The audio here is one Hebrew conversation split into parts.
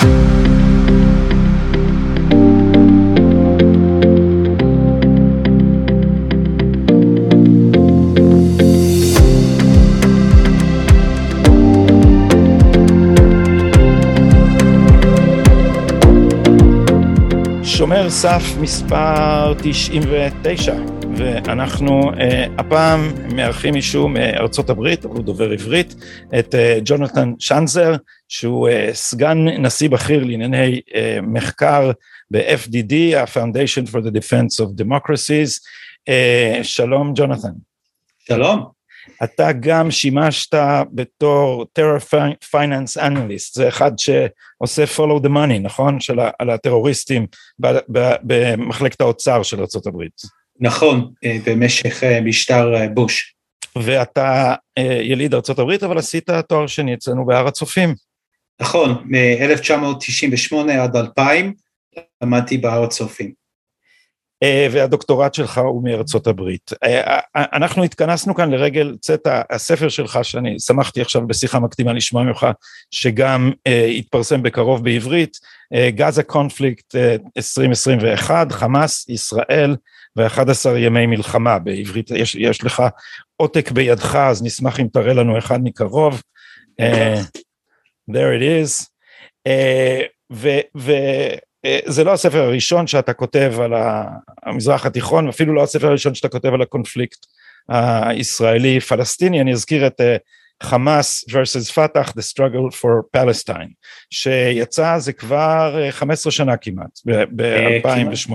שומר סף מספר 99 ואנחנו uh, הפעם מארחים מישהו מארצות הברית, הוא דובר עברית, את uh, ג'ונתן שנזר שהוא uh, סגן נשיא בכיר לענייני uh, מחקר ב-FDD, ה-Foundation for the Defense of Democracies. Uh, שלום ג'ונתן. שלום. אתה גם שימשת בתור Terror Finance Analyst, זה אחד שעושה follow the money, נכון? של, על הטרוריסטים במחלקת האוצר של ארה"ב. נכון, אה, במשך אה, משטר אה, בוש. ואתה יליד ארה"ב, אבל עשית תואר שני אצלנו בהר הצופים. נכון, מ-1998 עד 2000 למדתי בהר הצופים. אה, והדוקטורט שלך הוא מארצות הברית. אה, אה, אנחנו התכנסנו כאן לרגל צאת הספר שלך, שאני שמחתי עכשיו בשיחה מקדימה לשמוע ממך, שגם יתפרסם בקרוב בעברית, גאזה קונפליקט 2021, חמאס, ישראל ו-11 ימי מלחמה בעברית, יש, יש לך עותק בידך, אז נשמח אם תראה לנו אחד מקרוב. there it is. ו... אה, זה לא הספר הראשון שאתה כותב על המזרח התיכון, אפילו לא הספר הראשון שאתה כותב על הקונפליקט הישראלי-פלסטיני, אני אזכיר את אה, חמאס versus פת"ח, The Struggle for Palestine, שיצא זה כבר 15 אה, שנה כמעט, ב-2008,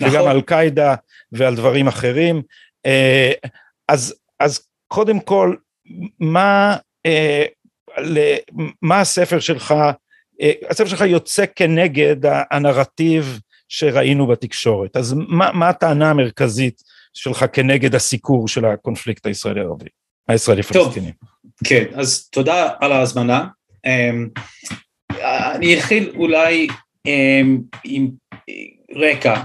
וגם נכון. על קאידה ועל דברים אחרים, אז, אז קודם כל, מה, מה הספר שלך אה, הספר שלך יוצא כנגד הנרטיב שראינו בתקשורת, אז מה, מה הטענה המרכזית שלך כנגד הסיקור של הקונפליקט הישראלי-ערבי, הישראלי-פלסטיני? כן, אז תודה על ההזמנה. אמ, אני אתחיל אולי אמ, עם רקע,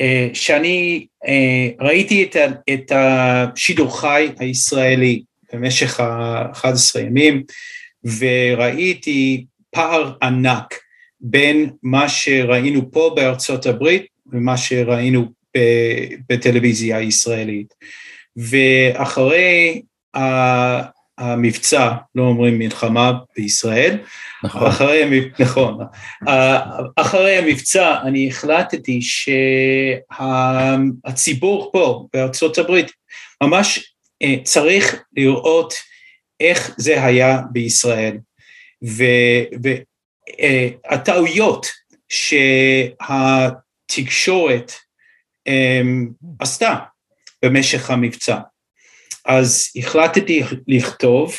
אה, שאני אה, ראיתי את השידור חי הישראלי במשך ה-11 ימים, וראיתי פער ענק בין מה שראינו פה בארצות הברית ומה שראינו בטלוויזיה הישראלית. ואחרי המבצע, לא אומרים מלחמה בישראל, נכון, אחרי, נכון, אחרי המבצע אני החלטתי שהציבור פה בארצות הברית ממש אה, צריך לראות איך זה היה בישראל. והטעויות שהתקשורת אמ, עשתה במשך המבצע. אז החלטתי לכתוב,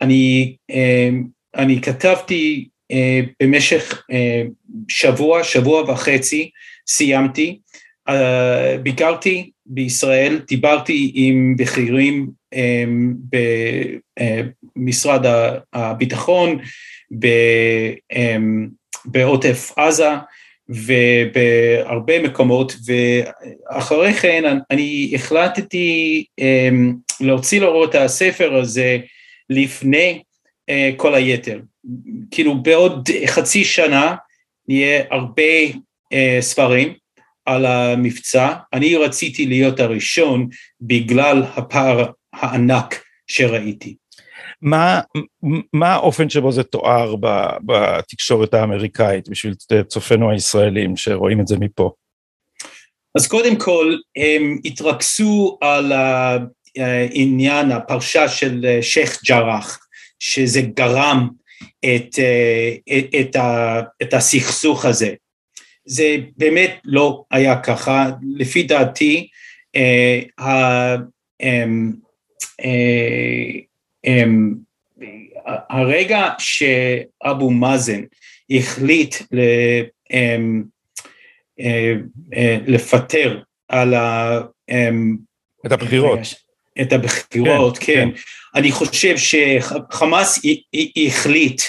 אני, אמ, אני כתבתי אה, במשך אה, שבוע, שבוע וחצי, סיימתי, אה, ביקרתי בישראל, דיברתי עם בכירים במשרד הביטחון, אמ, בעוטף עזה ובהרבה מקומות, ואחרי כן אני החלטתי אמ, להוציא לאור את הספר הזה לפני אה, כל היתר. כאילו בעוד חצי שנה נהיה הרבה אה, ספרים על המבצע, אני רציתי להיות הראשון בגלל הפער הענק שראיתי. מה, מה האופן שבו זה תואר בתקשורת האמריקאית בשביל צופינו הישראלים שרואים את זה מפה? אז קודם כל הם התרכזו על העניין, הפרשה של שייח' ג'ראח, שזה גרם את, את, את, את הסכסוך הזה. זה באמת לא היה ככה, לפי דעתי אה, אה, הרגע שאבו מאזן החליט אה, אה, לפטר על ה... את הבחירות. את הבחירות, כן. כן. כן. אני חושב שחמאס החליט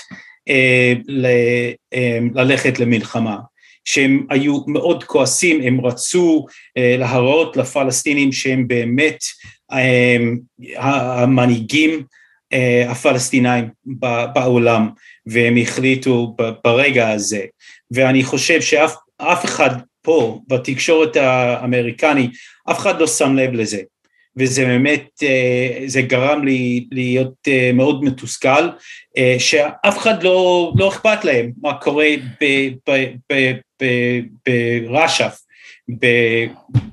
ללכת למלחמה. שהם היו מאוד כועסים, הם רצו להראות לפלסטינים שהם באמת המנהיגים הפלסטינאים בעולם והם החליטו ברגע הזה. ואני חושב שאף אחד פה בתקשורת האמריקני אף אחד לא שם לב לזה. וזה באמת, זה גרם לי להיות מאוד מתוסכל, שאף אחד לא, לא אכפת להם מה קורה ברש"ף,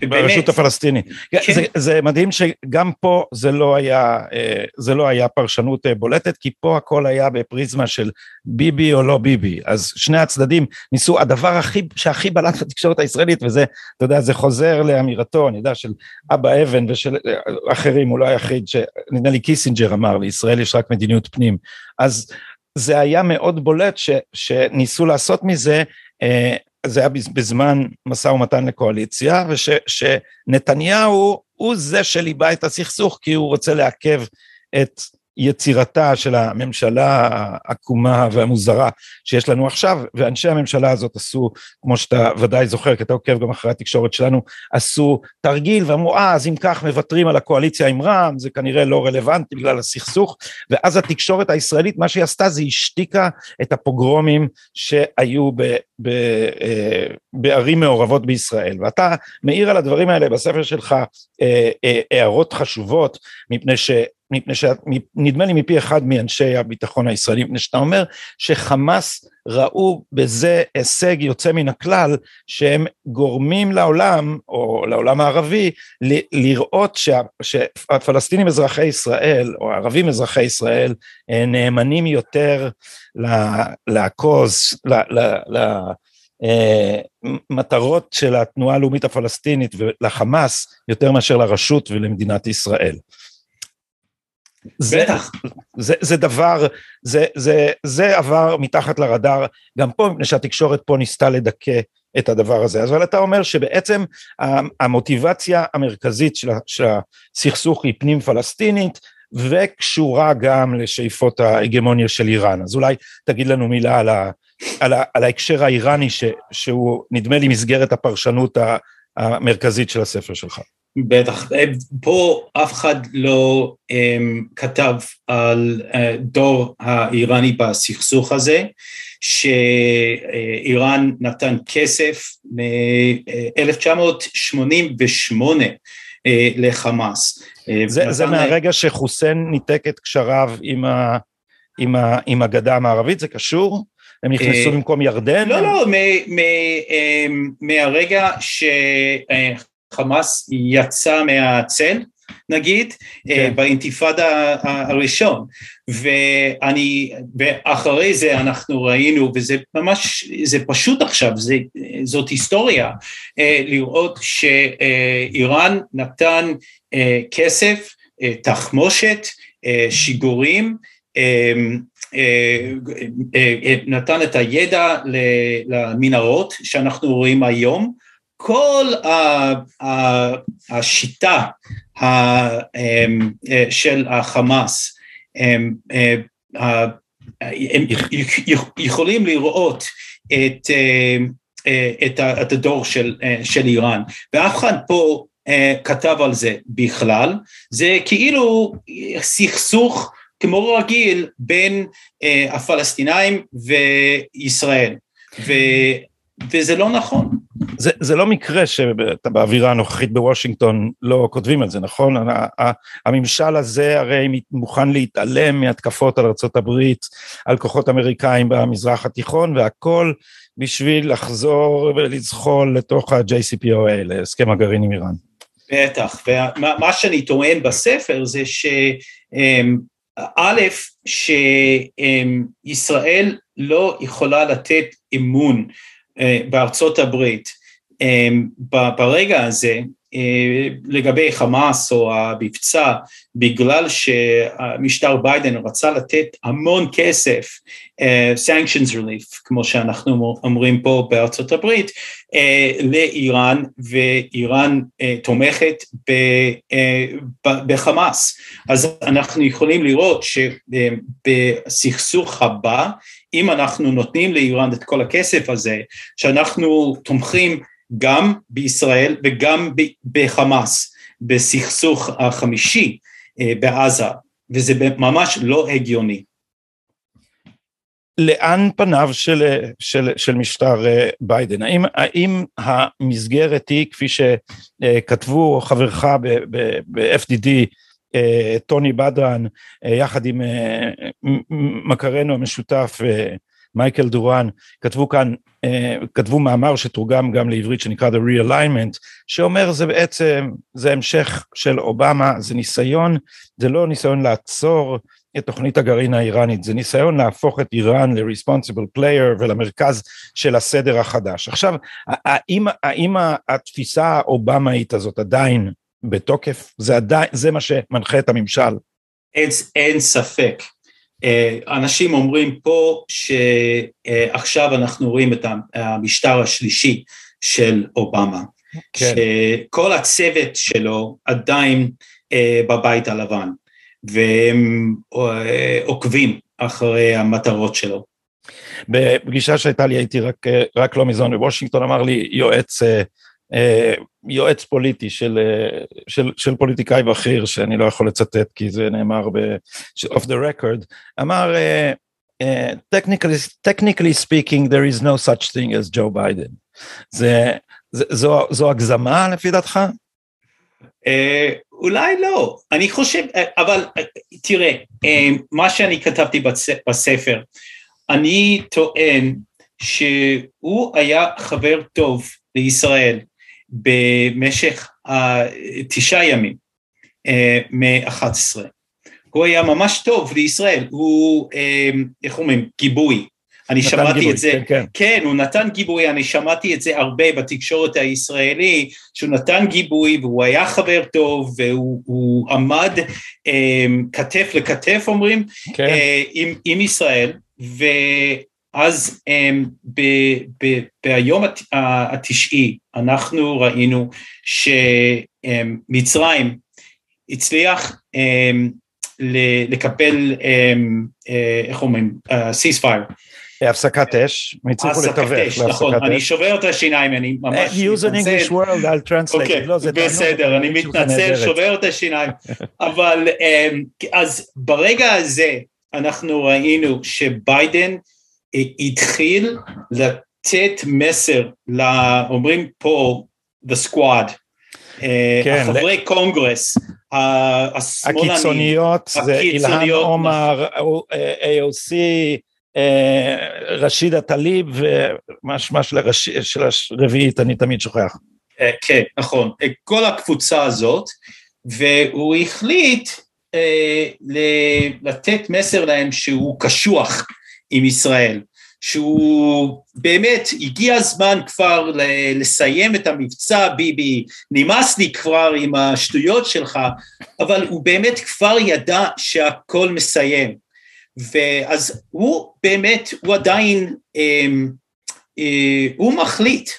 ברשות הפלסטינית. כן. זה, זה מדהים שגם פה זה לא היה, אה, זה לא היה פרשנות אה, בולטת, כי פה הכל היה בפריזמה של ביבי או לא ביבי. אז שני הצדדים ניסו, הדבר הכי, שהכי בלט בתקשורת הישראלית, וזה, אתה יודע, זה חוזר לאמירתו, אני יודע, של אבא אבן ושל אה, אחרים, הוא לא היחיד, שנדמה לי קיסינג'ר אמר, לישראל יש רק מדיניות פנים. אז זה היה מאוד בולט ש, שניסו לעשות מזה זה היה בזמן משא ומתן לקואליציה, ושנתניהו הוא זה שליבה את הסכסוך כי הוא רוצה לעכב את יצירתה של הממשלה העקומה והמוזרה שיש לנו עכשיו, ואנשי הממשלה הזאת עשו, כמו שאתה ודאי זוכר, כי אתה עוקב גם אחרי התקשורת שלנו, עשו תרגיל ואמרו, אה, אז אם כך מוותרים על הקואליציה עם רע"מ, זה כנראה לא רלוונטי בגלל הסכסוך, ואז התקשורת הישראלית, מה שהיא עשתה זה השתיקה את הפוגרומים שהיו ב, ב, אה, בערים מעורבות בישראל, ואתה מעיר על הדברים האלה בספר שלך אה, אה, הערות חשובות, מפני ש... מפני שנדמה לי מפי אחד מאנשי הביטחון הישראלי, מפני שאתה אומר שחמאס ראו בזה הישג יוצא מן הכלל, שהם גורמים לעולם, או לעולם הערבי, לראות שה, שהפלסטינים אזרחי ישראל, או הערבים אזרחי ישראל, אה, נאמנים יותר לקוז, למטרות אה, של התנועה הלאומית הפלסטינית ולחמאס, יותר מאשר לרשות ולמדינת ישראל. בטח. זה, זה דבר, זה, זה, זה עבר מתחת לרדאר, גם פה, מפני שהתקשורת פה ניסתה לדכא את הדבר הזה. אבל אתה אומר שבעצם המוטיבציה המרכזית של, של הסכסוך היא פנים פלסטינית, וקשורה גם לשאיפות ההגמוניה של איראן. אז אולי תגיד לנו מילה על, ה, על, ה, על ההקשר האיראני, ש, שהוא נדמה לי מסגרת הפרשנות המרכזית של הספר שלך. בטח, אה, פה אף אחד לא um, כתב על uh, דור האיראני בסכסוך הזה, שאיראן נתן כסף מ-1988 uh, לחמאס. זה, זה מהרגע שחוסיין ניתק את קשריו עם, ה, עם, ה, עם הגדה המערבית, זה קשור? הם נכנסו במקום ירדן? לא, לא, מהרגע ש... חמאס יצא מהצל נגיד אה, כן. באינתיפאדה הראשון ואני ואחרי זה אנחנו ראינו וזה ממש זה פשוט עכשיו זה, זאת היסטוריה אה, לראות שאיראן נתן אה, כסף תחמושת שיגורים נתן את הידע למנהרות שאנחנו רואים היום כל השיטה של החמאס, הם, אה, הם יכולים לראות את, אה, את, את הדור של, של איראן, ואף אחד פה כתב על זה בכלל, זה כאילו סכסוך כמו רגיל בין הפלסטינאים וישראל, ו, וזה לא נכון. זה, זה לא מקרה שבאווירה הנוכחית בוושינגטון לא כותבים על זה, נכון? הממשל הזה הרי מוכן להתעלם מהתקפות על ארה"ב, על כוחות אמריקאים במזרח התיכון, והכל בשביל לחזור ולזחול לתוך ה-JCPOA, להסכם הגרעין עם איראן. בטח, ומה שאני טוען בספר זה שא', שישראל לא יכולה לתת אמון אה, בארצות הברית ברגע הזה אה, לגבי חמאס או המבצע בגלל שמשטר ביידן רצה לתת המון כסף, sanctions relief כמו שאנחנו אומרים פה בארצות הברית, לאיראן ואיראן תומכת בחמאס. אז אנחנו יכולים לראות שבסכסוך הבא אם אנחנו נותנים לאיראן את כל הכסף הזה, שאנחנו תומכים גם בישראל וגם בחמאס, בסכסוך החמישי אה, בעזה, וזה ממש לא הגיוני. לאן פניו של, של, של משטר אה, ביידן? האם, האם המסגרת היא, כפי שכתבו חברך ב-FDD, אה, טוני בדרן, אה, יחד עם מכרנו המשותף מייקל דורן, כתבו כאן, כתבו מאמר שתורגם גם לעברית שנקרא The Realignment, שאומר זה בעצם, זה המשך של אובמה, זה ניסיון, זה לא ניסיון לעצור את תוכנית הגרעין האיראנית, זה ניסיון להפוך את איראן ל-responsible player ולמרכז של הסדר החדש. עכשיו, האם, האם התפיסה האובמאית הזאת עדיין בתוקף? זה, עדיין, זה מה שמנחה את הממשל? אין, אין ספק. אה, אנשים אומרים פה שעכשיו אנחנו רואים את המשטר השלישי של אובמה, כן. שכל הצוות שלו עדיין אה, בבית הלבן. והם אה, עוקבים אחרי המטרות שלו. בפגישה שהייתה לי הייתי רק, רק לא מזמן בוושינגטון אמר לי יועץ, יועץ פוליטי של, של, של פוליטיקאי בכיר שאני לא יכול לצטט כי זה נאמר ב, off the record, אמר technically, technically speaking there is no such thing as Joe Biden. זה, זה, זו, זו הגזמה לפי דעתך? אולי לא, אני חושב, אבל תראה, מה שאני כתבתי בספר, אני טוען שהוא היה חבר טוב לישראל במשך תשעה ימים מ-11. הוא היה ממש טוב לישראל, הוא, איך אומרים, גיבוי. אני שמעתי גיבוי, את זה, כן, כן. כן, הוא נתן גיבוי, אני שמעתי את זה הרבה בתקשורת הישראלי, שהוא נתן גיבוי והוא היה חבר טוב והוא עמד אה, כתף לכתף אומרים, כן. אה, עם, עם ישראל, ואז אה, ב, ב, ביום הת, התשעי אנחנו ראינו שמצרים אה, הצליח אה, לקבל, אה, אה, איך אומרים, סיספייר. Uh, הפסקת אש, הם הצליחו לתווך להפסקת נכון, אש. אני שובר את השיניים, אני ממש מתנצל. use an English word, I'll translate. אוקיי, לא, בסדר, אני מתנצל, שובר את השיניים. אבל אמ, אז ברגע הזה אנחנו ראינו שביידן אה, התחיל לתת מסר, אומרים פה, the squad, אה, כן, החברי קונגרס, השמאלנים, הקיצוניות, זה אילהן עומר, AOC, אה, רשידה טליב ומשמע של הרביעית אני תמיד שוכח. אה, כן, נכון, כל הקבוצה הזאת, והוא החליט לתת מסר להם שהוא קשוח עם ישראל, שהוא באמת הגיע הזמן כבר לסיים את המבצע ביבי, נמאס לי כבר עם השטויות שלך, אבל הוא באמת כבר ידע שהכל מסיים. ואז הוא באמת, הוא עדיין, אה, אה, הוא מחליט,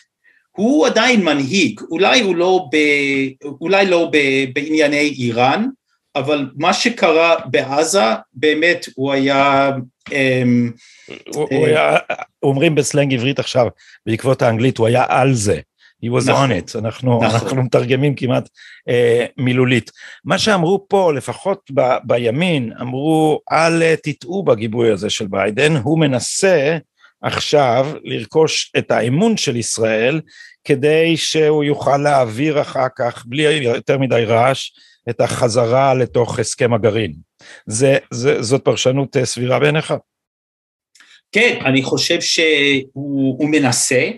הוא עדיין מנהיג, אולי הוא לא, ב, אולי לא ב, בענייני איראן, אבל מה שקרה בעזה, באמת הוא היה... אה, הוא, הוא היה, אומרים בסלנג עברית עכשיו, בעקבות האנגלית, הוא היה על זה. he was נכון, on it, אנחנו, נכון. אנחנו מתרגמים כמעט אה, מילולית. מה שאמרו פה, לפחות ב, בימין, אמרו אל אה, תטעו בגיבוי הזה של ביידן, הוא מנסה עכשיו לרכוש את האמון של ישראל, כדי שהוא יוכל להעביר אחר כך, בלי יותר מדי רעש, את החזרה לתוך הסכם הגרעין. זה, זה, זאת פרשנות אה, סבירה בעיניך? כן, אני חושב שהוא מנסה,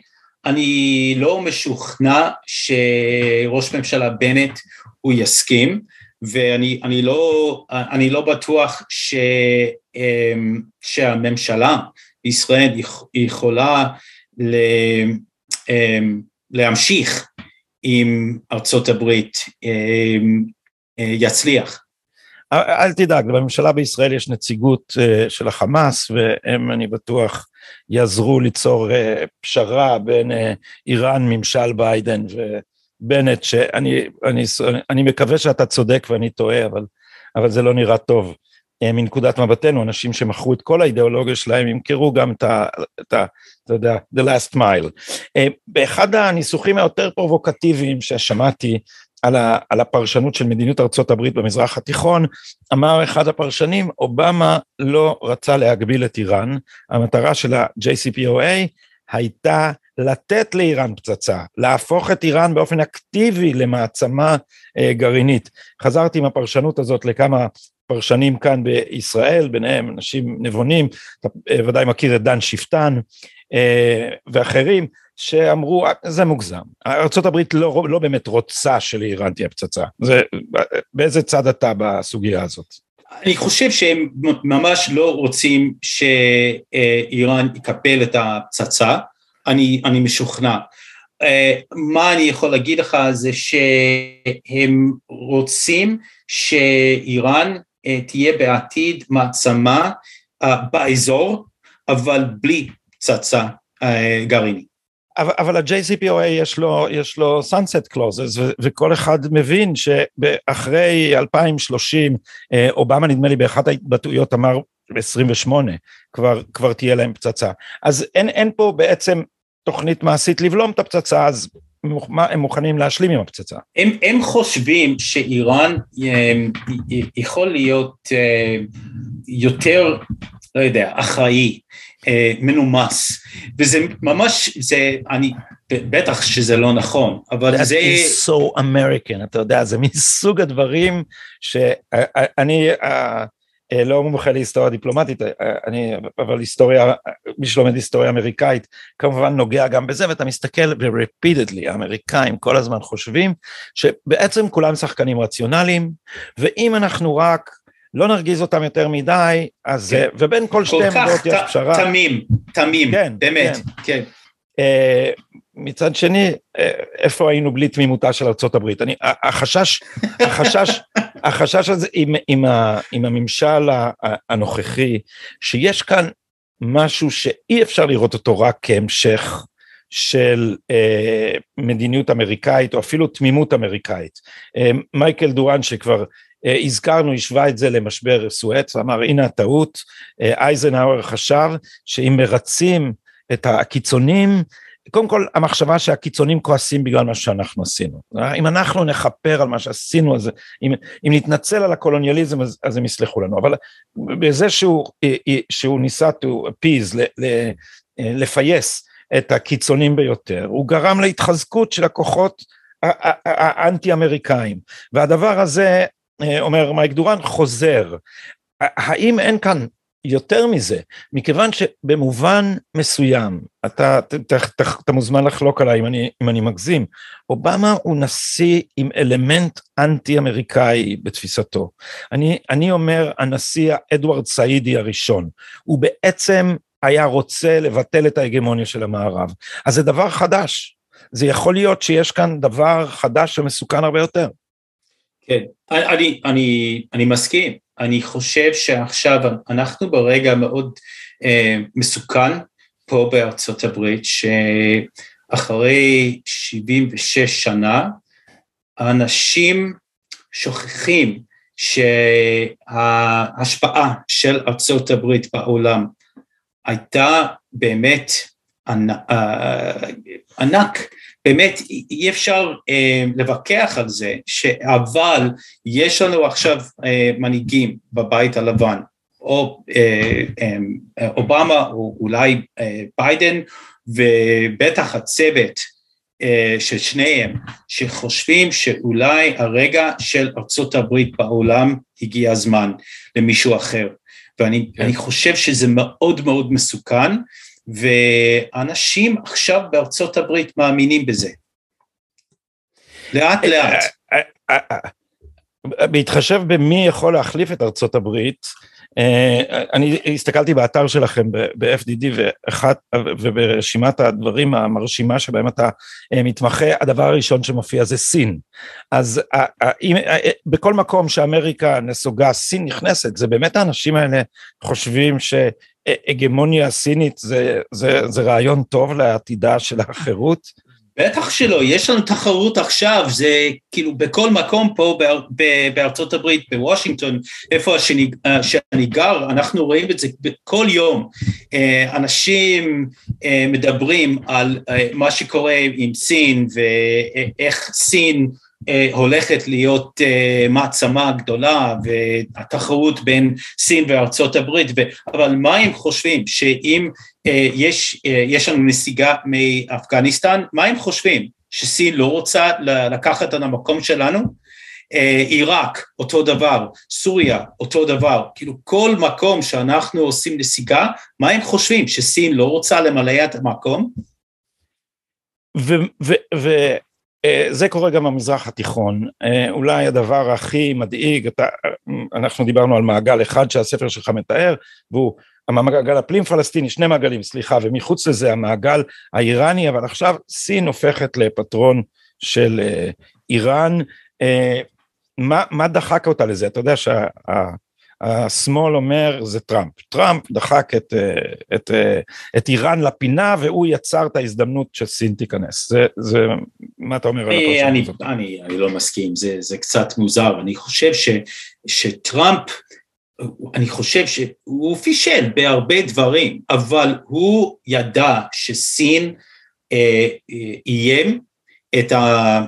אני לא משוכנע שראש ממשלה בנט הוא יסכים, ואני אני לא, אני לא בטוח ש, אמ, שהממשלה בישראל יכולה ל, אמ, להמשיך עם ארצות הברית אמ, יצליח. אל תדאג, בממשלה בישראל יש נציגות אה, של החמאס, והם, אני בטוח, יעזרו ליצור אה, פשרה בין אה, איראן, ממשל ביידן ובנט, שאני אני, אני מקווה שאתה צודק ואני טועה, אבל, אבל זה לא נראה טוב. מנקודת מבטנו, אנשים שמכרו את כל האידיאולוגיה שלהם ימכרו גם את ה... את ה אתה יודע, the last mile. באחד הניסוחים היותר פרובוקטיביים ששמעתי, על, ה, על הפרשנות של מדיניות ארצות הברית במזרח התיכון, אמר אחד הפרשנים, אובמה לא רצה להגביל את איראן, המטרה של ה-JCPOA הייתה לתת לאיראן פצצה, להפוך את איראן באופן אקטיבי למעצמה אה, גרעינית. חזרתי עם הפרשנות הזאת לכמה פרשנים כאן בישראל, ביניהם אנשים נבונים, אתה אה, ודאי מכיר את דן שפטן אה, ואחרים, שאמרו, זה מוגזם, ארה"ב לא, לא באמת רוצה שלאיראן תהיה פצצה, זה, באיזה צד אתה בסוגיה הזאת? אני חושב שהם ממש לא רוצים שאיראן יקפל את הפצצה, אני, אני משוכנע. מה אני יכול להגיד לך זה שהם רוצים שאיראן תהיה בעתיד מעצמה באזור, אבל בלי פצצה גרעינית. אבל, אבל ה-JCPOA יש לו, יש לו sunset clauses ו, וכל אחד מבין שאחרי 2030 אה, אובמה נדמה לי באחת ההתבטאויות אמר ב-28 כבר, כבר תהיה להם פצצה אז אין, אין פה בעצם תוכנית מעשית לבלום את הפצצה אז הם מוכנים להשלים עם הפצצה. הם, הם חושבים שאיראן אה, יכול להיות אה, יותר, לא יודע, אחראי אה, מנומס, וזה ממש, זה, אני, בטח שזה לא נכון, אבל זה... That is so American, אתה יודע, זה מסוג הדברים שאני אה, אה, לא מומחה להיסטוריה דיפלומטית, אני, אבל היסטוריה, מי שלומד היסטוריה אמריקאית, כמובן נוגע גם בזה, ואתה מסתכל ו-repeatedly, האמריקאים כל הזמן חושבים שבעצם כולם שחקנים רציונליים, ואם אנחנו רק לא נרגיז אותם יותר מדי, אז, כן. ובין כל שתי עמדות יש פשרה. כל כך תמים, תמים, כן, באמת, כן. כן. Uh, מצד שני, uh, איפה היינו בלי תמימותה של ארה"ב? אני, החשש, החשש, החשש הזה עם, עם, ה, עם הממשל הנוכחי, שיש כאן משהו שאי אפשר לראות אותו רק כהמשך של uh, מדיניות אמריקאית או אפילו תמימות אמריקאית. Uh, מייקל דורן שכבר אה, הזכרנו, השווה את זה למשבר סואץ, אמר הנה הטעות, אה, אייזנהאואר חשב שאם מרצים את הקיצונים, קודם כל המחשבה שהקיצונים כועסים בגלל מה שאנחנו עשינו, אה, אם אנחנו נכפר על מה שעשינו, אז אם, אם נתנצל על הקולוניאליזם אז, אז הם יסלחו לנו, אבל בזה שהוא, שהוא ניסה to appease, לפייס את הקיצונים ביותר, הוא גרם להתחזקות של הכוחות האנטי אמריקאים והדבר הזה אה, אומר מייק דורן, חוזר. האם אין כאן יותר מזה, מכיוון שבמובן מסוים, אתה, אתה, אתה, אתה מוזמן לחלוק עליי אם אני, אם אני מגזים, אובמה הוא נשיא עם אלמנט אנטי אמריקאי בתפיסתו. אני, אני אומר הנשיא אדוארד סעידי הראשון, הוא בעצם היה רוצה לבטל את ההגמוניה של המערב. אז זה דבר חדש, זה יכול להיות שיש כאן דבר חדש ומסוכן הרבה יותר. כן, אני, אני, אני מסכים, אני חושב שעכשיו אנחנו ברגע מאוד אה, מסוכן פה בארצות הברית, שאחרי 76 שנה, האנשים שוכחים שההשפעה של ארצות הברית בעולם הייתה באמת ענק, באמת אי אפשר אה, לבקח על זה, אבל יש לנו עכשיו אה, מנהיגים בבית הלבן, או אה, אה, אובמה או אולי אה, ביידן, ובטח הצוות אה, של שניהם, שחושבים שאולי הרגע של ארצות הברית בעולם הגיע הזמן למישהו אחר. ואני כן. חושב שזה מאוד מאוד מסוכן, ואנשים עכשיו בארצות הברית מאמינים בזה. לאט לאט. אה, אה, אה, בהתחשב במי יכול להחליף את ארצות הברית, אני הסתכלתי באתר שלכם ב-FDD ואחת, וברשימת הדברים המרשימה שבהם אתה מתמחה, הדבר הראשון שמופיע זה סין. אז אם, בכל מקום שאמריקה נסוגה, סין נכנסת, זה באמת האנשים האלה חושבים ש... הגמוניה סינית זה, זה, זה רעיון טוב לעתידה של החירות? בטח שלא, יש לנו תחרות עכשיו, זה כאילו בכל מקום פה בארצות הברית, בוושינגטון, איפה שאני, שאני גר, אנחנו רואים את זה כל יום. אה, אנשים אה, מדברים על אה, מה שקורה עם סין ואיך סין אה, הולכת להיות אה, מעצמה גדולה והתחרות בין סין וארצות הברית, ו, אבל מה הם חושבים שאם אה, יש, אה, יש לנו נסיגה מאפגניסטן, מה הם חושבים? שסין לא רוצה לקחת את המקום שלנו? אה, עיראק, אותו דבר, סוריה, אותו דבר, כאילו כל מקום שאנחנו עושים נסיגה, מה הם חושבים, שסין לא רוצה למלא את המקום? וזה קורה גם במזרח התיכון, אה, אולי הדבר הכי מדאיג, אתה, אנחנו דיברנו על מעגל אחד שהספר שלך מתאר, והוא המעגל הפנים פלסטיני, שני מעגלים, סליחה, ומחוץ לזה המעגל האיראני, אבל עכשיו סין הופכת לפטרון של אה, איראן, מה, מה דחק אותה לזה? אתה יודע שהשמאל שה, אומר זה טראמפ, טראמפ דחק את, את, את איראן לפינה והוא יצר את ההזדמנות שסין תיכנס, זה, זה מה אתה אומר על הפרשנות הזאת? אני, אני לא מסכים, זה, זה קצת מוזר, אני חושב ש, שטראמפ אני חושב שהוא פישל בהרבה דברים, אבל הוא ידע שסין אה, אה, איים את ה...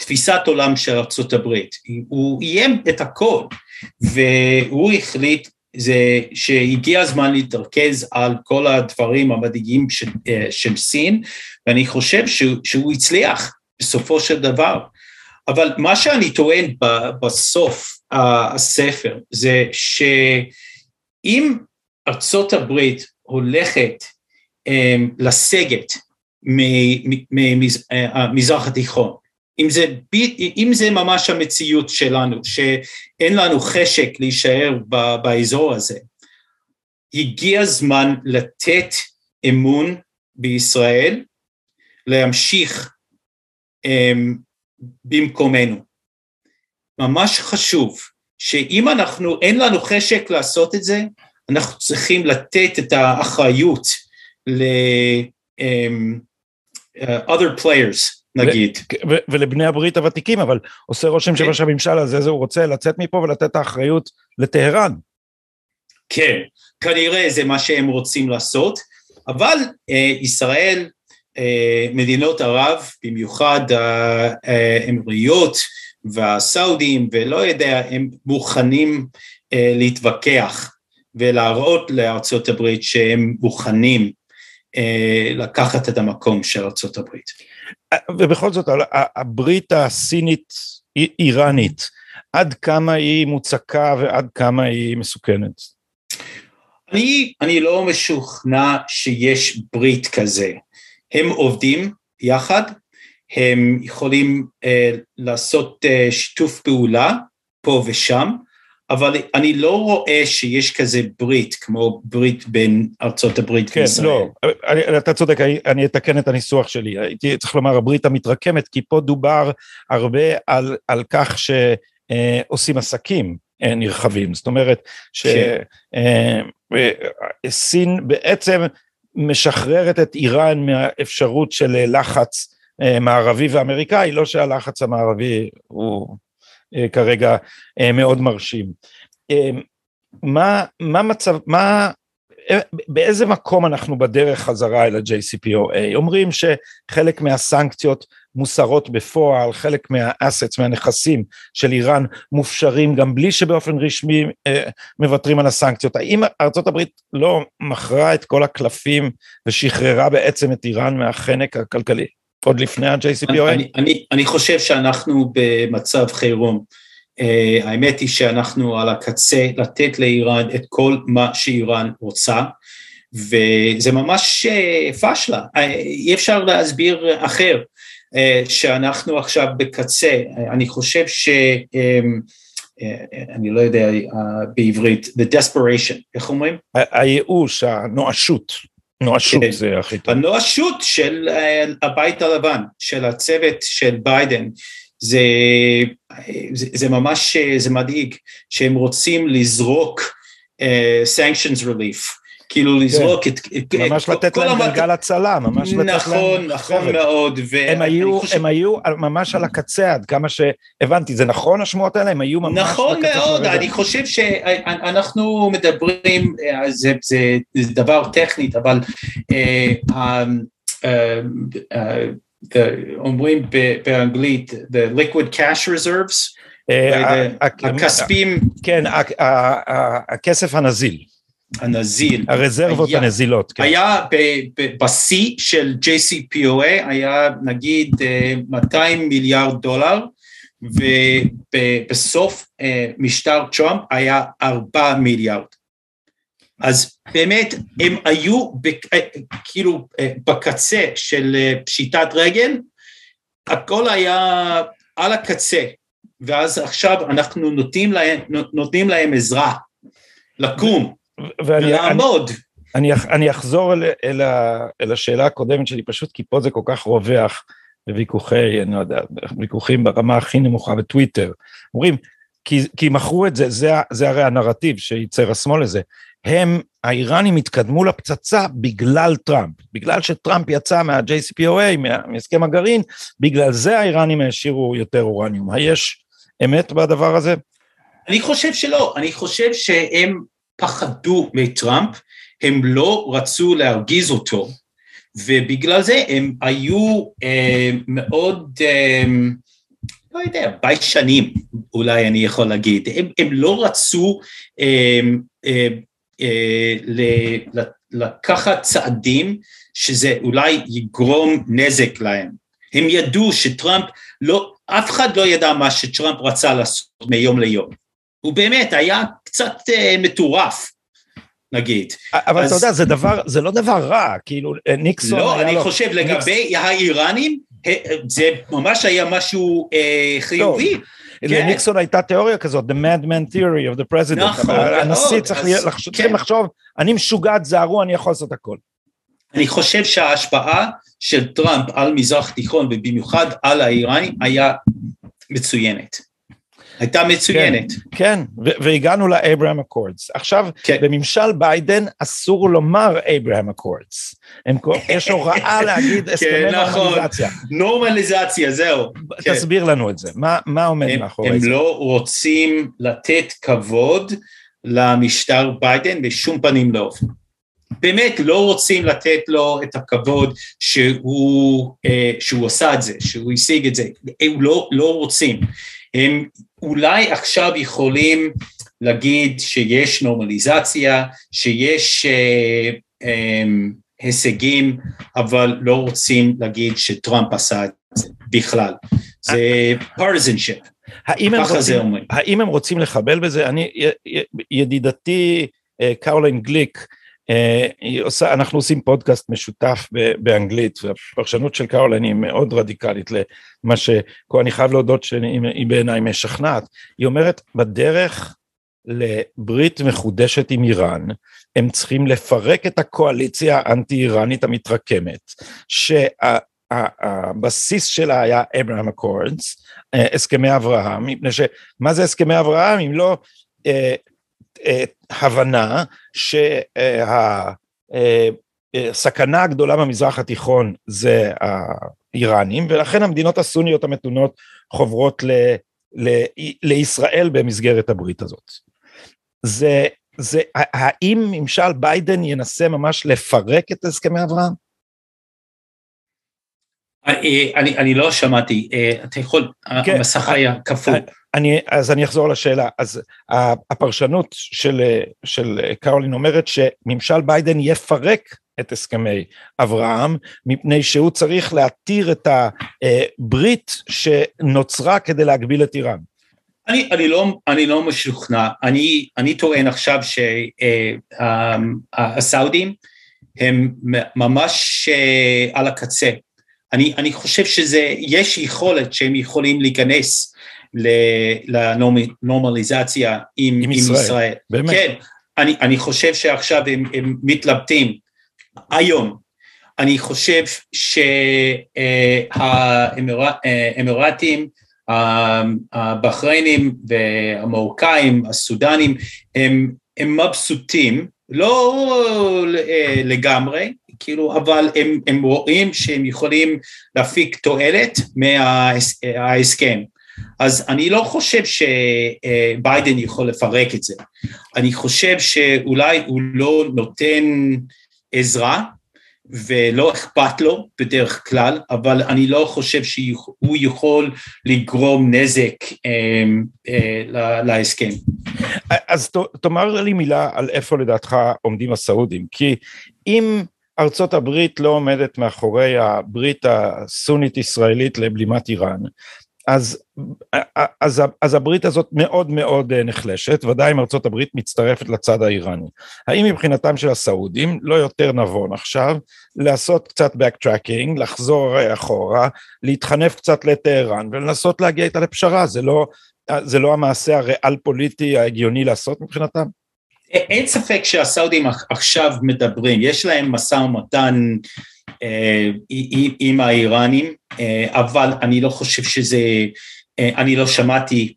תפיסת עולם של ארצות הברית, הוא איים את הכל והוא החליט זה שהגיע הזמן להתרכז על כל הדברים המדאיגים של, אה, של סין ואני חושב שהוא, שהוא הצליח בסופו של דבר. אבל מה שאני טוען בסוף הספר זה שאם ארצות הברית הולכת אה, לסגת ממזרח התיכון אם זה, אם זה ממש המציאות שלנו, שאין לנו חשק להישאר באזור הזה, הגיע הזמן לתת אמון בישראל, להמשיך um, במקומנו. ממש חשוב שאם אנחנו, אין לנו חשק לעשות את זה, אנחנו צריכים לתת את האחריות ל- um, uh, other players, נגיד. ולבני הברית הוותיקים, אבל עושה רושם כן. שראש הממשל הזה, זה הוא רוצה לצאת מפה ולתת את האחריות לטהרן. כן, כנראה זה מה שהם רוצים לעשות, אבל אה, ישראל, אה, מדינות ערב, במיוחד האמריות והסעודים ולא יודע, הם מוכנים אה, להתווכח ולהראות לארצות הברית שהם מוכנים אה, לקחת את המקום של ארצות הברית. ובכל זאת הברית הסינית איראנית עד כמה היא מוצקה ועד כמה היא מסוכנת? אני, אני לא משוכנע שיש ברית כזה. הם עובדים יחד, הם יכולים uh, לעשות uh, שיתוף פעולה פה ושם, אבל אני לא רואה שיש כזה ברית, כמו ברית בין ארצות הברית כן, וישראל. כן, לא, אני, אתה צודק, אני, אני אתקן את הניסוח שלי, הייתי צריך לומר הברית המתרקמת, כי פה דובר הרבה על, על כך שעושים אה, עסקים אה, נרחבים, זאת אומרת שסין כן. אה, בעצם משחררת את איראן מהאפשרות של לחץ אה, מערבי ואמריקאי, לא שהלחץ המערבי הוא... אה, כרגע אה, מאוד מרשים. אה, מה, מה מצב, מה, באיזה מקום אנחנו בדרך חזרה אל ה-JCPOA? אומרים שחלק מהסנקציות מוסרות בפועל, חלק מהאסטס, מהנכסים של איראן מופשרים גם בלי שבאופן רשמי אה, מוותרים על הסנקציות. האם ארה"ב לא מכרה את כל הקלפים ושחררה בעצם את איראן מהחנק הכלכלי? עוד לפני ה-JCPOA? אני, אני, אני חושב שאנחנו במצב חירום. Uh, האמת היא שאנחנו על הקצה לתת לאיראן את כל מה שאיראן רוצה, וזה ממש uh, פשלה, uh, אי אפשר להסביר אחר, uh, שאנחנו עכשיו בקצה, uh, אני חושב ש... Um, אני לא יודע בעברית, the desperation, איך אומרים? הייאוש, הנואשות. נואשות כן. זה הכי טוב. הנואשות של אה, הבית הלבן, של הצוות של ביידן, זה, זה, זה ממש, זה מדאיג, שהם רוצים לזרוק uh, sanctions relief, כאילו כן. לזרוק את... ממש לתת להם גלגל הצלה, ממש לתת להם... נכון, נכון מאוד. הם היו, הם היו ממש על הקצה עד כמה שהבנתי, זה נכון השמועות האלה? הם היו ממש נכון מאוד, אני חושב שאנחנו מדברים, אה, זה דבר טכני, אבל אה, אומרים באנגלית, the liquid cash reserves, אה, הכספים, כן, הכסף הנזיל. הנזיל. הרזרבות היה- הנזילות, כן. היה בשיא של JCPOA היה נגיד אה, 200 מיליארד דולר ובסוף אה, משטר טראמפ היה 4 מיליארד. אז באמת הם היו בק- אה, כאילו אה, בקצה של אה, פשיטת רגל, הכל היה על הקצה, ואז עכשיו אנחנו נותנים להם, נותנים להם עזרה לקום אני- ולעמוד. אני, אח- אני אחזור אל, אל, ה, אל השאלה הקודמת שלי, פשוט כי פה זה כל כך רווח בוויכוחי, אני לא יודע, ויכוחים ברמה הכי נמוכה בטוויטר. אומרים, כי, כי מכרו את זה, זה, זה הרי הנרטיב שייצר השמאל לזה. הם, האיראנים התקדמו לפצצה בגלל טראמפ, בגלל שטראמפ יצא מה-JCPOA, מה- מהסכם הגרעין, בגלל זה האיראנים העשירו יותר אורניום. היש אמת בדבר הזה? אני חושב שלא, אני חושב שהם פחדו מטראמפ, הם לא רצו להרגיז אותו, ובגלל זה הם היו אה, מאוד, אה, לא יודע, ביישנים, אולי אני יכול להגיד, הם, הם לא רצו אה, אה, אה, ל- לקחת צעדים שזה אולי יגרום נזק להם. הם ידעו שטראמפ, לא, אף אחד לא ידע מה שטראמפ רצה לעשות מיום ליום. הוא באמת היה קצת אה, מטורף, נגיד. אבל אז- אתה יודע, זה דבר, זה לא דבר רע, כאילו ניקסון לא, אני לו- חושב לגבי האיראנים, אה, זה ממש היה משהו אה, חיובי. כן. לניקסון הייתה תיאוריה כזאת, the madman theory of the president. נכון, אבל הנשיא צריך אז לחשוב- כן. צריכים לחשוב, אני משוגע, תזהרו, אני יכול לעשות הכל. אני חושב שההשפעה של טראמפ על מזרח תיכון ובמיוחד על האיראנים היה מצוינת. הייתה מצוינת. כן, ו- והגענו ל Abraham Accords. עכשיו, כן. בממשל ביידן אסור לומר Abraham Accords. הם יש הוראה להגיד הסכמי נכון. נורמליזציה. נורמליזציה, זהו. כן. תסביר לנו את זה, מה- מה עומד הם, מאחורי הם זה? לא רוצים לתת כבוד למשטר ביידן בשום פנים לא. באמת לא רוצים לתת לו את הכבוד שהוא, אה, שהוא עשה את זה, שהוא השיג את זה, הם לא, לא רוצים. הם אולי עכשיו יכולים להגיד שיש נורמליזציה, שיש אה, אה, הישגים, אבל לא רוצים להגיד שטראמפ עשה את זה בכלל. זה partisanship, האם הם רוצים-. האם הם רוצים לחבל בזה? אני, י- י- ידידתי אה, קרולין גליק, עושה, אנחנו עושים פודקאסט משותף באנגלית, והפרשנות של קרולין היא מאוד רדיקלית למה ש... אני חייב להודות שהיא בעיניי משכנעת. היא אומרת, בדרך לברית מחודשת עם איראן, הם צריכים לפרק את הקואליציה האנטי-איראנית המתרקמת, שהבסיס שלה היה Abraham Accords, אה, הסכמי אברהם, מפני שמה זה הסכמי אברהם אם לא אה, אה, הבנה שהסכנה הגדולה במזרח התיכון זה האיראנים ולכן המדינות הסוניות המתונות חוברות ל, ל, לישראל במסגרת הברית הזאת. זה, זה, האם ממשל ביידן ינסה ממש לפרק את הסכמי אברהם? אה, אני, אני לא שמעתי, אה, אתה יכול, כן. המסך היה כפול. אני, אז אני אחזור לשאלה, אז הפרשנות של, של קרולין אומרת שממשל ביידן יפרק את הסכמי אברהם, מפני שהוא צריך להתיר את הברית שנוצרה כדי להגביל את איראן. אני, אני, לא, אני לא משוכנע, אני, אני טוען עכשיו שהסעודים הם ממש אה, על הקצה. אני, אני חושב שזה, יש יכולת שהם יכולים להיכנס לנורמליזציה עם, עם עם ישראל. ישראל. באמת? כן, אני, אני חושב שעכשיו הם, הם מתלבטים היום. אני חושב שהאמירתים, הבחריינים והמרוקאים, הסודנים, הם, הם מבסוטים, לא לגמרי, כאילו, אבל הם, הם רואים שהם יכולים להפיק תועלת מההסכם. אז אני לא חושב שביידן יכול לפרק את זה. אני חושב שאולי הוא לא נותן עזרה, ולא אכפת לו בדרך כלל, אבל אני לא חושב שהוא יכול לגרום נזק אה, אה, להסכם. אז תאמר לי מילה על איפה לדעתך עומדים הסעודים, כי אם ארצות הברית לא עומדת מאחורי הברית הסונית ישראלית לבלימת איראן, אז, אז, אז הברית הזאת מאוד מאוד נחלשת, ודאי אם ארצות הברית מצטרפת לצד האיראני. האם מבחינתם של הסעודים לא יותר נבון עכשיו לעשות קצת backtracking, לחזור אחורה, להתחנף קצת לטהרן ולנסות להגיע איתה לפשרה, זה לא, זה לא המעשה הריאל פוליטי ההגיוני לעשות מבחינתם? אין ספק שהסעודים עכשיו מדברים, יש להם משא ומתן אה, עם האיראנים, אה, אבל אני לא חושב שזה, אה, אני לא שמעתי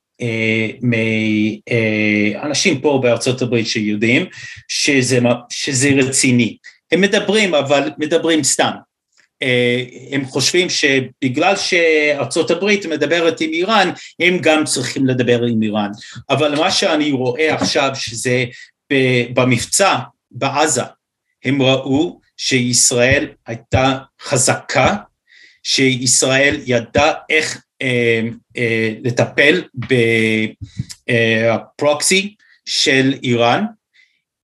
מאנשים פה בארצות הברית שיודעים שזה, שזה רציני. הם מדברים, אבל מדברים סתם. הם חושבים שבגלל שארצות הברית מדברת עם איראן, הם גם צריכים לדבר עם איראן. אבל מה שאני רואה עכשיו שזה במבצע בעזה, הם ראו שישראל הייתה חזקה, שישראל ידעה איך אה, אה, לטפל בפרוקסי אה, של איראן,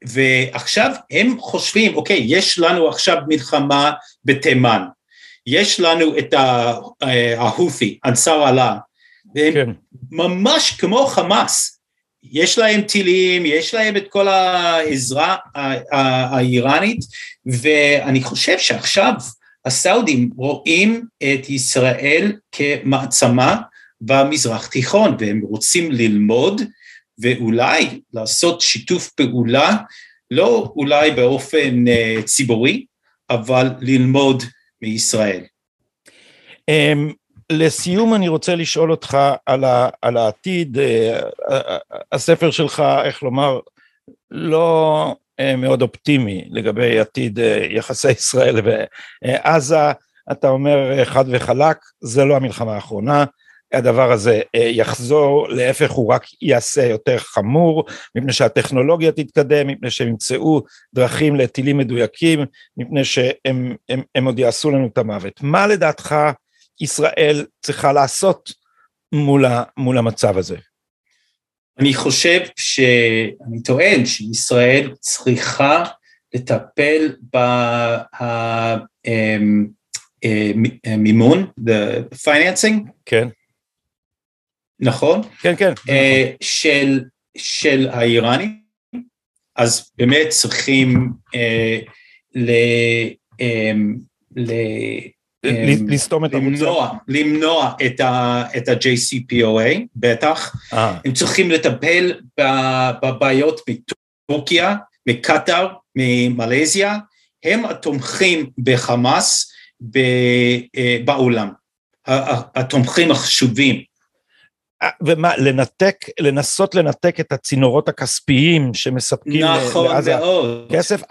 ועכשיו הם חושבים, אוקיי, יש לנו עכשיו מלחמה בתימן, יש לנו את ההותי, אנסר אללה, והם כן. ממש כמו חמאס, יש להם טילים, יש להם את כל העזרה האיראנית, ואני חושב שעכשיו הסעודים רואים את ישראל כמעצמה במזרח תיכון, והם רוצים ללמוד ואולי לעשות שיתוף פעולה, לא אולי באופן uh, ציבורי, אבל ללמוד מישראל. לסיום אני רוצה לשאול אותך על, ה, על העתיד, אה, הספר שלך, איך לומר, לא אה, מאוד אופטימי לגבי עתיד אה, יחסי ישראל ועזה, אתה אומר חד וחלק, זה לא המלחמה האחרונה, הדבר הזה יחזור, להפך הוא רק יעשה יותר חמור, מפני שהטכנולוגיה תתקדם, מפני שהם ימצאו דרכים לטילים מדויקים, מפני שהם הם, הם עוד יעשו לנו את המוות. מה לדעתך ישראל צריכה לעשות מול, ה, מול המצב הזה? אני חושב שאני טוען שישראל צריכה לטפל במימון, the financing, כן. נכון? כן, כן. אה. של, של האיראנים, אז באמת צריכים uh, ל... Um, ל אמ, לסתום את המוצר. למנוע את ה-JCPOA, בטח. אה. הם צריכים לטפל בבעיות מטורקיה, מקטאר, ממלזיה, הם התומכים בחמאס אה, בעולם, התומכים החשובים. ומה, לנתק, לנסות לנתק את הצינורות הכספיים שמספקים נכון לעזה מאוד. כסף,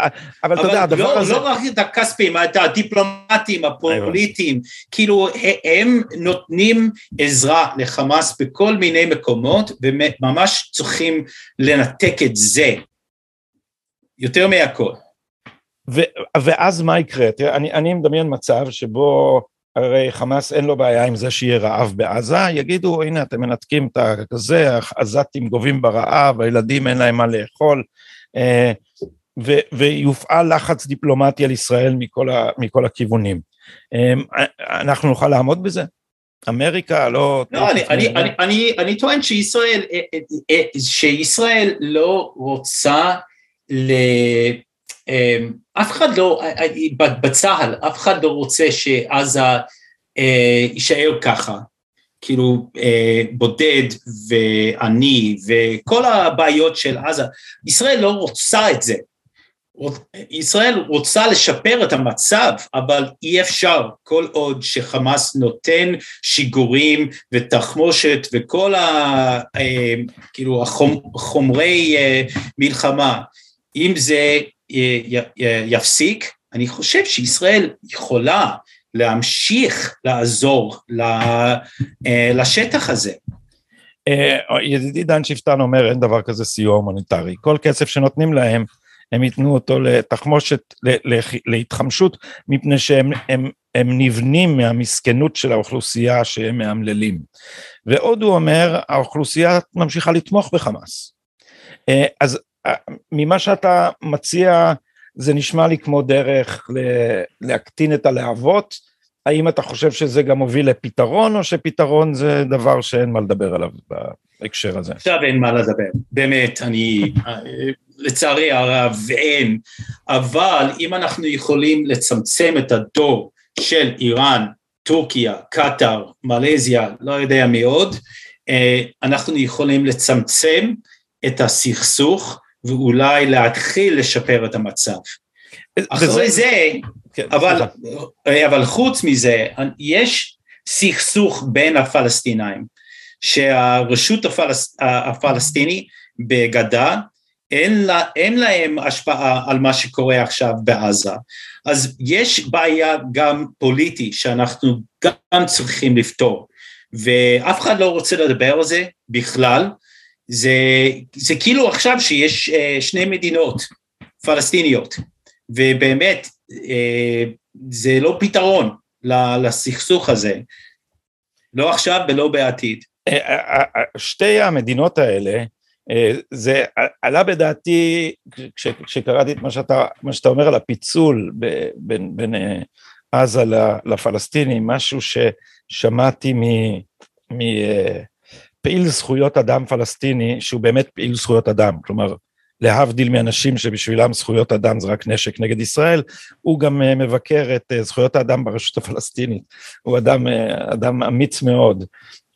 אבל אתה יודע, הדבר לא, הזה... לא רק את הכספיים, את הדיפלומטים, הפוליטיים, כאילו הם נותנים עזרה לחמאס בכל מיני מקומות, וממש צריכים לנתק את זה, יותר מהכל. ואז מה יקרה? תראה, אני, אני מדמיין מצב שבו הרי חמאס אין לו בעיה עם זה שיהיה רעב בעזה, יגידו הנה אתם מנתקים את הזה, העזתים גובים ברעב, הילדים אין להם מה לאכול, אה, ו, ויופעל לחץ דיפלומטי על ישראל מכל, ה, מכל הכיוונים. אה, אנחנו נוכל לעמוד בזה? אמריקה לא... לא, אני, אני, אני, אני, אני טוען שישראל, אה, שישראל לא רוצה ל... אמ, אף אחד לא, אה, אה, בצה"ל, אף אחד לא רוצה שעזה אה, יישאר ככה, כאילו בודד ועני וכל הבעיות של עזה, ישראל לא רוצה את זה, ישראל רוצה לשפר את המצב, אבל אי אפשר. כל עוד שחמאס נותן שיגורים ותחמושת וכל ה... כאילו החומרי מלחמה, אם זה יפסיק, אני חושב שישראל יכולה להמשיך לעזור אה, לשטח הזה. אה, ידידי דן שפטן אומר אין דבר כזה סיוע הומניטרי, כל כסף שנותנים להם הם ייתנו אותו לתחמושת, להתחמשות, מפני שהם הם, הם נבנים מהמסכנות של האוכלוסייה שהם מאמללים. ועוד הוא אומר, האוכלוסייה ממשיכה לתמוך בחמאס. אה, אז אה, ממה שאתה מציע, זה נשמע לי כמו דרך להקטין את הלהבות, האם אתה חושב שזה גם מוביל לפתרון, או שפתרון זה דבר שאין מה לדבר עליו בהקשר הזה? עכשיו אין מה לדבר, באמת, אני, לצערי הרב אין, אבל אם אנחנו יכולים לצמצם את הדור של איראן, טורקיה, קטאר, מלזיה, לא יודע מי עוד, אה, אנחנו יכולים לצמצם את הסכסוך ואולי להתחיל לשפר את המצב. אחרי זה, כן, אבל, אבל חוץ מזה, יש סכסוך בין הפלסטינאים, שהרשות הפלס, הפלסטיני בגדה, אין, לה, אין להם השפעה על מה שקורה עכשיו בעזה. אז יש בעיה גם פוליטי שאנחנו גם צריכים לפתור, ואף אחד לא רוצה לדבר על זה בכלל, זה, זה כאילו עכשיו שיש אה, שני מדינות פלסטיניות, ובאמת אה, זה לא פתרון לסכסוך הזה, לא עכשיו ולא בעתיד. אה, שתי המדינות האלה, זה עלה בדעתי כשקראתי את מה שאתה, מה שאתה אומר על הפיצול בין, בין עזה לפלסטינים, משהו ששמעתי מפעיל זכויות אדם פלסטיני שהוא באמת פעיל זכויות אדם, כלומר להבדיל מאנשים שבשבילם זכויות אדם זה רק נשק נגד ישראל, הוא גם אה, מבקר את אה, זכויות האדם ברשות הפלסטינית, הוא אדם, אה, אדם אמיץ מאוד.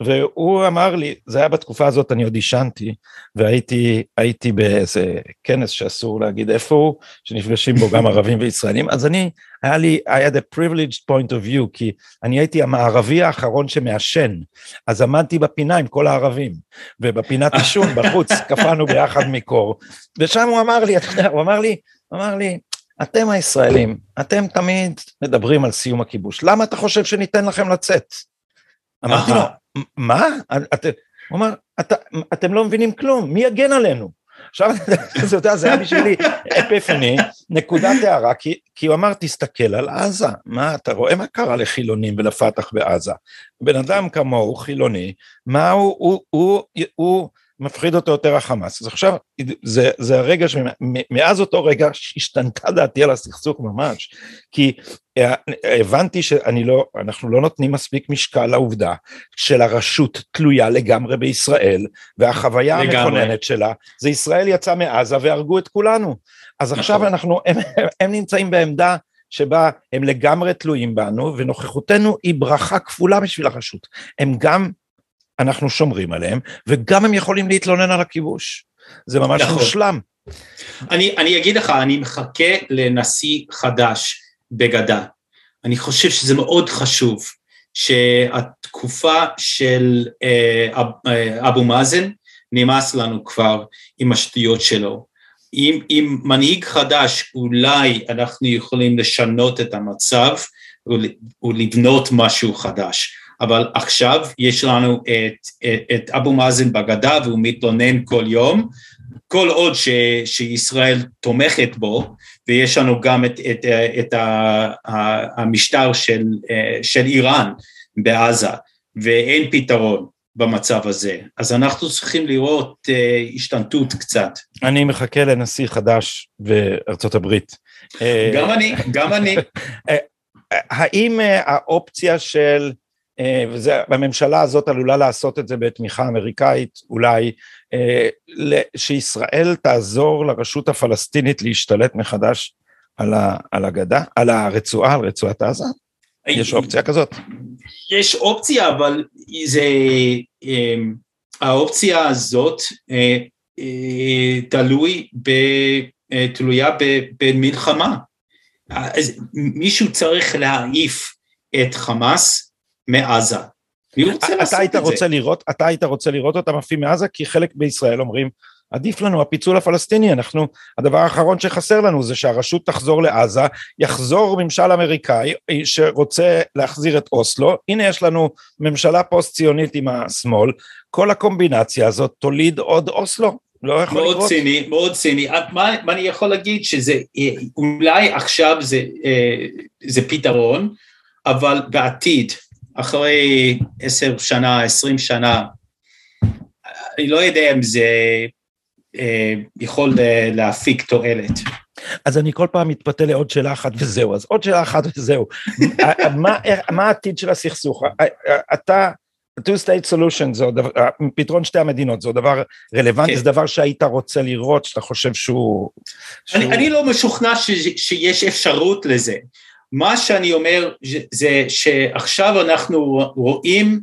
והוא אמר לי, זה היה בתקופה הזאת, אני עוד עישנתי, והייתי הייתי באיזה כנס שאסור להגיד איפה הוא, שנפגשים בו גם ערבים וישראלים, אז אני, היה לי, I had a privileged point of view, כי אני הייתי המערבי האחרון שמעשן, אז עמדתי בפינה עם כל הערבים, ובפינת עישון בחוץ קפאנו ביחד מקור, ושם הוא אמר לי, אתה יודע, הוא אמר לי, הוא אמר לי, אתם הישראלים, אתם תמיד מדברים על סיום הכיבוש, למה אתה חושב שניתן לכם לצאת? אמרתי לו, מה? את, הוא אמר, את, אתם לא מבינים כלום, מי יגן עלינו? עכשיו, אתה יודע, זה היה בשבילי אפיפני, נקודת הערה, כי, כי הוא אמר, תסתכל על עזה, מה, אתה רואה מה קרה לחילונים ולפתח בעזה? בן אדם כמוהו, חילוני, מה הוא, הוא, הוא, הוא, הוא מפחיד אותו יותר החמאס. אז עכשיו, זה, זה הרגע שמאז אותו רגע השתנתה דעתי על הסכסוך ממש, כי אה, הבנתי שאני לא, אנחנו לא נותנים מספיק משקל לעובדה של הרשות תלויה לגמרי בישראל, והחוויה לגמרי. המכוננת שלה, זה ישראל יצא מעזה והרגו את כולנו. אז נכון. עכשיו אנחנו, הם, הם נמצאים בעמדה שבה הם לגמרי תלויים בנו, ונוכחותנו היא ברכה כפולה בשביל הרשות. הם גם אנחנו שומרים עליהם, וגם הם יכולים להתלונן על הכיבוש. זה ממש נכון. מושלם. אני, אני אגיד לך, אני מחכה לנשיא חדש בגדה. אני חושב שזה מאוד חשוב שהתקופה של אה, אה, אבו מאזן נמאס לנו כבר עם השטויות שלו. עם, עם מנהיג חדש אולי אנחנו יכולים לשנות את המצב ולבנות משהו חדש. אבל עכשיו יש לנו את, את, את אבו מאזן בגדה והוא מתלונן כל יום, כל עוד ש, שישראל תומכת בו, ויש לנו גם את, את, את המשטר של, של איראן בעזה, ואין פתרון במצב הזה. אז אנחנו צריכים לראות uh, השתנתות קצת. אני מחכה לנשיא חדש בארצות הברית. גם אני, גם אני. האם האופציה של אה, והממשלה הזאת עלולה לעשות את זה בתמיכה אמריקאית אולי, אה, שישראל תעזור לרשות הפלסטינית להשתלט מחדש על, ה, על הגדה, על הרצועה, על רצועת עזה? יש אופציה כזאת? יש אופציה, אבל זה, אה, האופציה הזאת תלוי, ב, תלויה במלחמה. מישהו צריך להעיף את חמאס מעזה. אתה היית רוצה לראות, אתה היית רוצה לראות אותם עפים מעזה, כי חלק בישראל אומרים, עדיף לנו הפיצול הפלסטיני, אנחנו, הדבר האחרון שחסר לנו זה שהרשות תחזור לעזה, יחזור ממשל אמריקאי שרוצה להחזיר את אוסלו, הנה יש לנו ממשלה פוסט ציונית עם השמאל, כל הקומבינציה הזאת תוליד עוד אוסלו, לא יכול מאוד לקרות? ציני, מאוד ציני. מה, מה אני יכול להגיד שזה, אולי עכשיו זה, אה, זה פתרון, אבל בעתיד, אחרי עשר שנה, עשרים שנה, אני לא יודע אם זה אה, יכול להפיק תועלת. אז אני כל פעם מתפתה לעוד שאלה אחת וזהו, אז עוד שאלה אחת וזהו. מה, מה העתיד של הסכסוך? אתה, two state solution, זה דבר, פתרון שתי המדינות, זה דבר רלוונטי, כן. זה דבר שהיית רוצה לראות, שאתה חושב שהוא... אני, שהוא... אני לא משוכנע ש, שיש אפשרות לזה. מה שאני אומר זה שעכשיו אנחנו רואים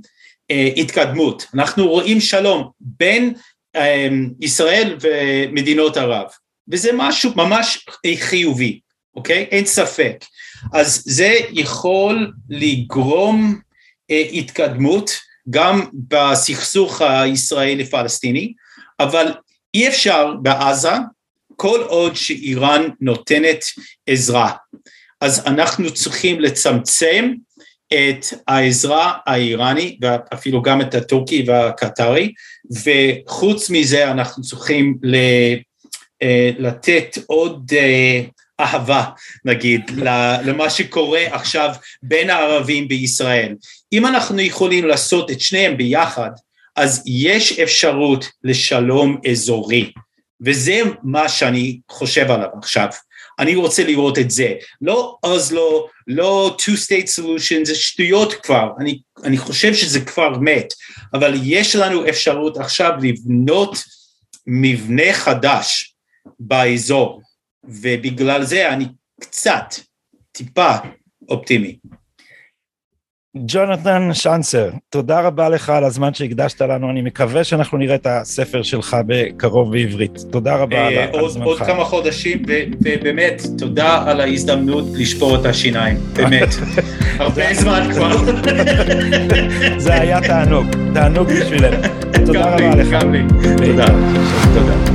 אה, התקדמות, אנחנו רואים שלום בין אה, ישראל ומדינות ערב. וזה משהו ממש חיובי, אוקיי? אין ספק. אז זה יכול לגרום אה, התקדמות גם בסכסוך הישראלי-פלסטיני, אבל אי אפשר בעזה כל עוד שאיראן נותנת עזרה. אז אנחנו צריכים לצמצם את העזרה האיראני ואפילו גם את הטורקי והקטרי וחוץ מזה אנחנו צריכים אה, לתת עוד אה, אהבה נגיד למה שקורה עכשיו בין הערבים בישראל. אם אנחנו יכולים לעשות את שניהם ביחד אז יש אפשרות לשלום אזורי וזה מה שאני חושב עליו עכשיו. אני רוצה לראות את זה, לא אוזלו, לא two state solution, זה שטויות כבר, אני, אני חושב שזה כבר מת, אבל יש לנו אפשרות עכשיו לבנות מבנה חדש באזור, ובגלל זה אני קצת, טיפה אופטימי. ג'ונתן שאנסר, תודה רבה לך על הזמן שהקדשת לנו, אני מקווה שאנחנו נראה את הספר שלך בקרוב בעברית. תודה רבה על, אה, זמנך. עוד כמה חודשים, ובאמת, תודה על ההזדמנות לשבור את השיניים, באמת. הרבה זמן כבר. זה היה תענוג, תענוג בשבילנו. תודה רבה לך. גם לי, תודה. תודה.